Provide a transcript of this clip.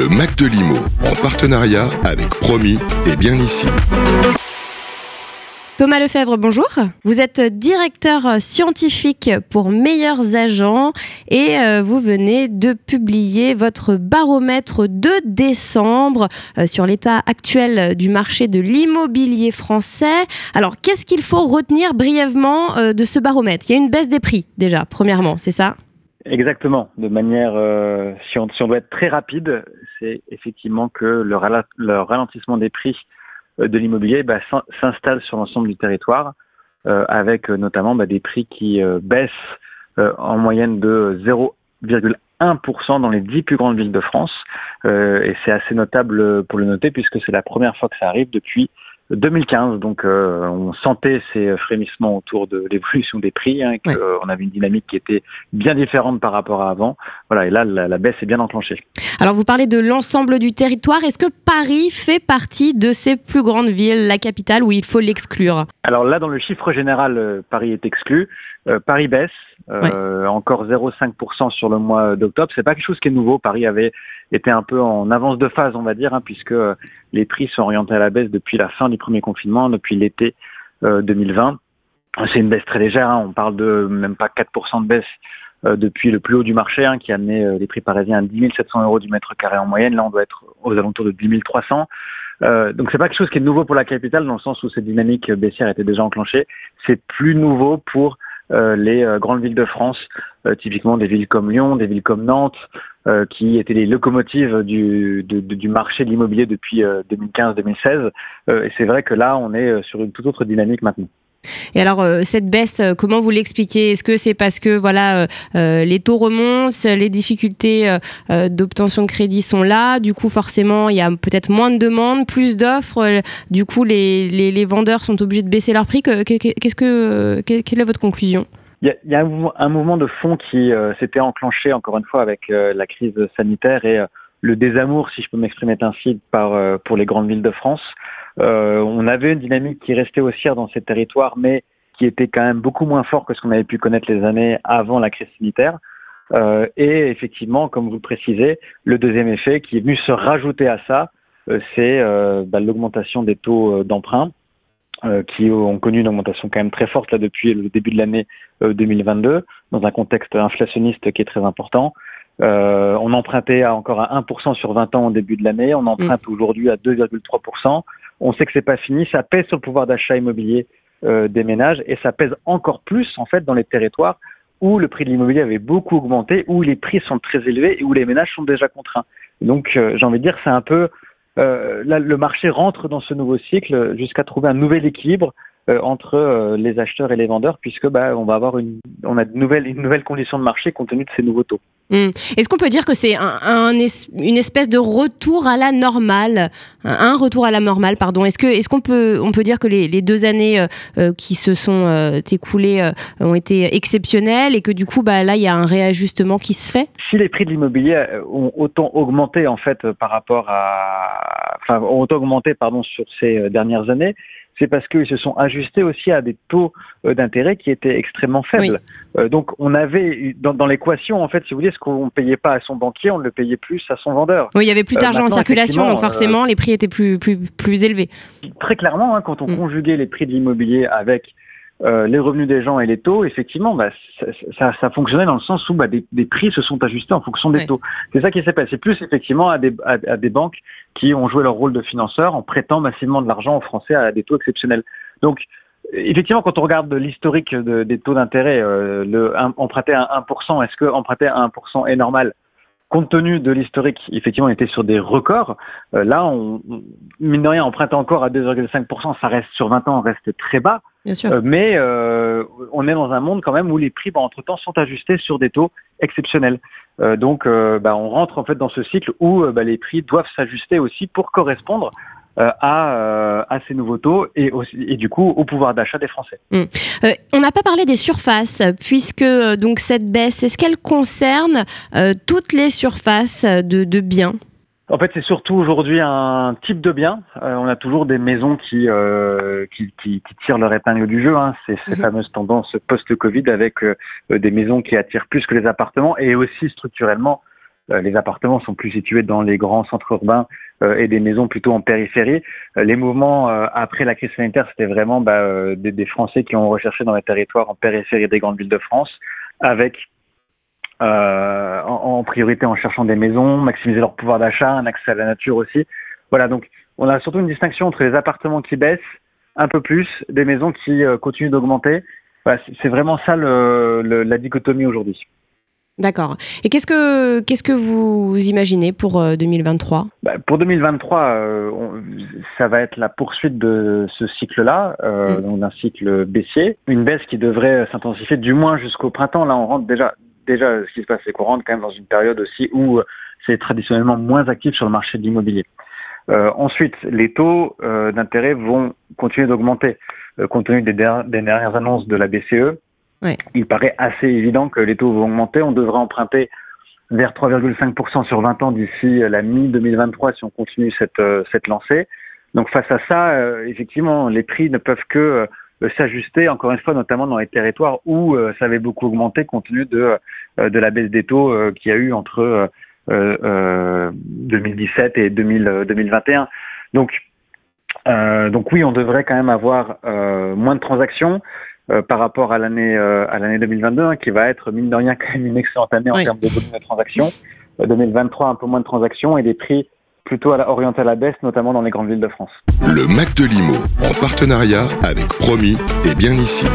Le Mac de Limo, en partenariat avec Promis et Bien Ici. Thomas Lefebvre, bonjour. Vous êtes directeur scientifique pour Meilleurs Agents et euh, vous venez de publier votre baromètre de décembre euh, sur l'état actuel du marché de l'immobilier français. Alors, qu'est-ce qu'il faut retenir brièvement euh, de ce baromètre? Il y a une baisse des prix déjà, premièrement, c'est ça? Exactement. De manière, si, on, doit être très rapide, c'est effectivement que le, ralentissement des prix euh, de l'immobilier bah, s'installe sur l'ensemble du territoire, euh, avec euh, notamment bah, des prix qui baissent en moyenne de 0,1% dans les dix plus grandes villes de France. et c'est assez notable pour le noter puisque c'est la première fois que ça arrive depuis 2015. Donc, euh, on sentait ces frémissements autour de l'évolution des prix, hein, qu'on euh, avait une dynamique qui était bien différente par rapport à avant. Voilà, et là, la, baisse est bien enclenchée. Alors, vous parlez de l'ensemble du territoire. Est-ce que Paris fait partie de ces plus grandes villes, la capitale, où il faut l'exclure? Alors là, dans le chiffre général, euh, Paris est exclu. Paris baisse, encore 0,5% sur le mois d'octobre. C'est pas quelque chose qui est nouveau. Paris avait été un peu en avance de phase, on va dire, hein, puisque les prix sont orientés à la baisse depuis la fin du premier confinement, depuis l'été 2020. Euh, C'est une baisse très légère, hein. on parle de même pas 4% de baisse euh, depuis le plus haut du marché, hein, qui a amené euh, les prix parisiens à 10 700 euros du mètre carré en moyenne. Là, on doit être aux alentours de 10 300. Euh, donc c'est pas quelque chose qui est nouveau pour la capitale dans le sens où cette dynamique baissière était déjà enclenchée. C'est plus nouveau pour les grandes villes de France, typiquement des villes comme Lyon, des villes comme Nantes, euh, qui étaient les locomotives du, marché de l'immobilier depuis 2015-2016. Euh, euh, et c'est vrai que là, on est sur une toute autre dynamique maintenant. Et alors cette baisse, comment vous l'expliquez? Est-ce que c'est parce que voilà les taux remontent, les difficultés d'obtention de crédit sont là, du coup forcément il y a peut-être moins de demandes, plus d'offres, du coup les, vendeurs sont obligés de baisser leur prix? Qu'est-ce que quelle est votre conclusion? Il y a, un, mouvement de fond qui euh, s'était enclenché encore une fois avec euh, la crise sanitaire et euh, le désamour, si je peux m'exprimer ainsi, par, pour les grandes villes de France. on avait une dynamique qui restait haussière dans ces territoires, mais qui était quand même beaucoup moins fort que ce qu'on avait pu connaître les années avant la crise sanitaire. et effectivement, comme vous le précisez, le deuxième effet qui est venu se rajouter à ça, c'est bah, l'augmentation des taux d'emprunt euh, qui ont connu une augmentation quand même très forte là depuis le début de l'année 2022, euh, dans un contexte inflationniste qui est très important. Euh, on empruntait à encore à 1% sur 20 ans au début de l'année, on emprunte mm. aujourd'hui à 2,3%. On sait que c'est pas fini, ça pèse sur le pouvoir d'achat immobilier euh, des ménages et ça pèse encore plus en fait dans les territoires où le prix de l'immobilier avait beaucoup augmenté, où les prix sont très élevés et où les ménages sont déjà contraints. Donc j'ai envie de dire c'est un peu euh, là, le marché rentre dans ce nouveau cycle jusqu'à trouver un nouvel équilibre. euh, entre euh, les acheteurs et les vendeurs, puisque bah, on va avoir une, on a de nouvelles, une nouvelle condition de marché compte tenu de ces nouveaux taux. Hmm. Est-ce qu'on peut dire que c'est un, une espèce de retour à la normale, un retour à la normale, pardon? Est-ce que, est-ce qu'on peut, on peut dire que les, les deux années qui se sont écoulées ont été exceptionnelles et que du coup, bah, là, il y a un réajustement qui se fait? Si les prix de l'immobilier ont autant augmenté en fait par rapport à, enfin, ont augmenté pardon sur ces dernières années, c'est parce qu'ils se sont ajustés aussi à des taux euh, d'intérêt qui étaient extrêmement faibles. Euh, donc on avait dans, l'équation en fait, si vous voulez, ce qu'on ne payait pas à son banquier, on le payait plus à son vendeur. Oui, il y avait plus euh, d'argent en circulation, donc forcément les prix étaient plus plus plus élevés. Très clairement, hein, quand on mm. conjuguait les prix de l'immobilier avec euh, les revenus des gens et les taux, effectivement, bah, ça, ça, fonctionnait dans le sens où bah, des, des, prix se sont ajustés en fonction des taux. C'est ça qui s'est passé. C'est plus effectivement à des, à, des, banques qui ont joué leur rôle de financeur en prêtant massivement de l'argent aux Français à des taux exceptionnels. Donc, effectivement, quand on regarde l'historique des taux d'intérêt, euh, emprunter à 1%, est-ce que emprunter à 1% est normal? Compte tenu de l'historique, effectivement, on était sur des records. Euh, là, on, mine de rien, emprunte encore à 2,5%, ça reste sur 20 ans, on reste très bas. Bien sûr. Euh, mais euh, on est dans un monde quand même où les prix, bah, entre-temps, sont ajustés sur des taux exceptionnels. donc, bah, on rentre en fait dans ce cycle où bah, les prix doivent s'ajuster aussi pour correspondre euh, à, euh, à, ces nouveaux taux et, aussi, et du coup au pouvoir d'achat des Français. Hum. Euh, on n'a pas parlé des surfaces puisque donc cette baisse, est-ce qu'elle concerne toutes les surfaces de, de biens? En fait, c'est surtout aujourd'hui un type de bien. on a toujours des maisons qui, qui, qui, qui, tirent leur épingle du jeu. Hein. C'est ces mhm. fameuses tendances post-Covid avec des maisons qui attirent plus que les appartements et aussi structurellement les appartements sont plus situés dans les grands centres urbains et des maisons plutôt en périphérie. les mouvements après la crise sanitaire, c'était vraiment bah, des, Français qui ont recherché dans les territoires en périphérie des grandes villes de France, avec en, priorité en cherchant des maisons, maximiser leur pouvoir d'achat, un accès à la nature aussi. Voilà, donc on a surtout une distinction entre les appartements qui baissent un peu plus, des maisons qui euh, continuent d'augmenter. c'est vraiment ça la dichotomie aujourd'hui. D'accord. Et qu'est-ce que qu'est-ce que vous imaginez pour 2023 euh, bah, Pour 2023, euh, ça va être la poursuite de ce cycle-là, mm. d'un cycle baissier, une baisse qui devrait s'intensifier du moins jusqu'au printemps. Là, on rentre déjà déjà ce qui se passe, c'est qu'on rentre quand même dans une période aussi où c'est traditionnellement moins actif sur le marché de l'immobilier. Euh, ensuite, les taux euh, d'intérêt vont continuer d'augmenter. Euh, compte tenu des, dernières annonces de la BCE, il paraît assez évident que les taux vont augmenter. On devrait emprunter vers 3,5% sur 20 ans d'ici la mi-2023 si on continue cette, cette lancée. Donc face à ça, effectivement, les prix ne peuvent que s'ajuster, encore une fois, notamment dans les territoires où ça avait beaucoup augmenté compte tenu de, de la baisse des taux qu'il y a eu entre 2017 euh, et 2021. Euh, donc, euh, donc oui, on devrait quand même avoir moins de transactions. Par rapport à l'année à l'année 2022, hein, qui va être mine de rien quand même une excellente année en termes de volume de transactions. 2023, un peu moins de transactions et des prix plutôt orientés à la baisse, notamment dans les grandes villes de France. Le Mac de Limo, en partenariat avec Promis et bien ici.